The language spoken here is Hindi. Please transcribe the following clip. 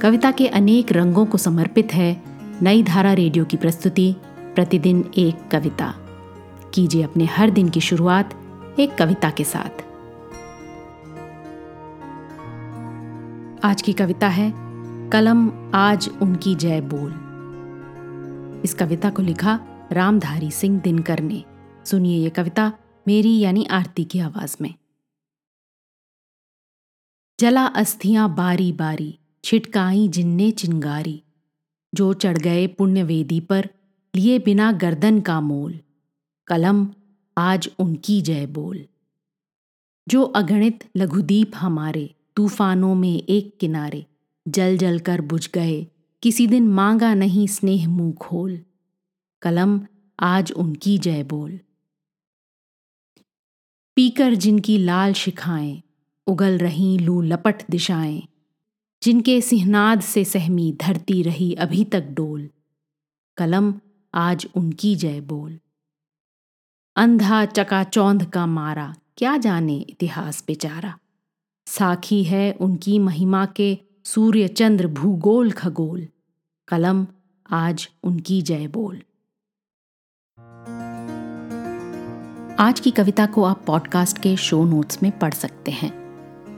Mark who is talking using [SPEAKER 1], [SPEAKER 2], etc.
[SPEAKER 1] कविता के अनेक रंगों को समर्पित है नई धारा रेडियो की प्रस्तुति, प्रतिदिन एक कविता। कीजिए अपने हर दिन की शुरुआत एक कविता के साथ। आज की कविता है, कलम आज उनकी जय बोल। इस कविता को लिखा रामधारी सिंह दिनकर ने। सुनिए ये कविता मेरी यानी आरती की आवाज़ में। जला अस्थियाँ बारी बारी छिटकाई जिन्ने चिंगारी, जो चढ़ गए पुण्यवेदी पर, लिए बिना गर्दन का मोल। कलम आज उनकी जय बोल। जो अगणित लघुदीप हमारे तूफानों में एक किनारे, जल जल कर बुझ गए, किसी दिन मांगा नहीं स्नेह मुँह खोल। कलम आज उनकी जय बोल। पीकर जिनकी लाल शिखाएँ, उगल रही लू लपट दिशाएँ जिनके सिहनाद से सहमी धरती रही अभी तक डोल। कलम आज उनकी जय बोल। अंधा चकाचौंध का मारा, क्या जाने इतिहास बेचारा। साखी है उनकी महिमा के सूर्य चंद्र भूगोल खगोल। कलम आज उनकी जय बोल। आज की कविता को आप पॉडकास्ट के शो नोट्स में पढ़ सकते हैं।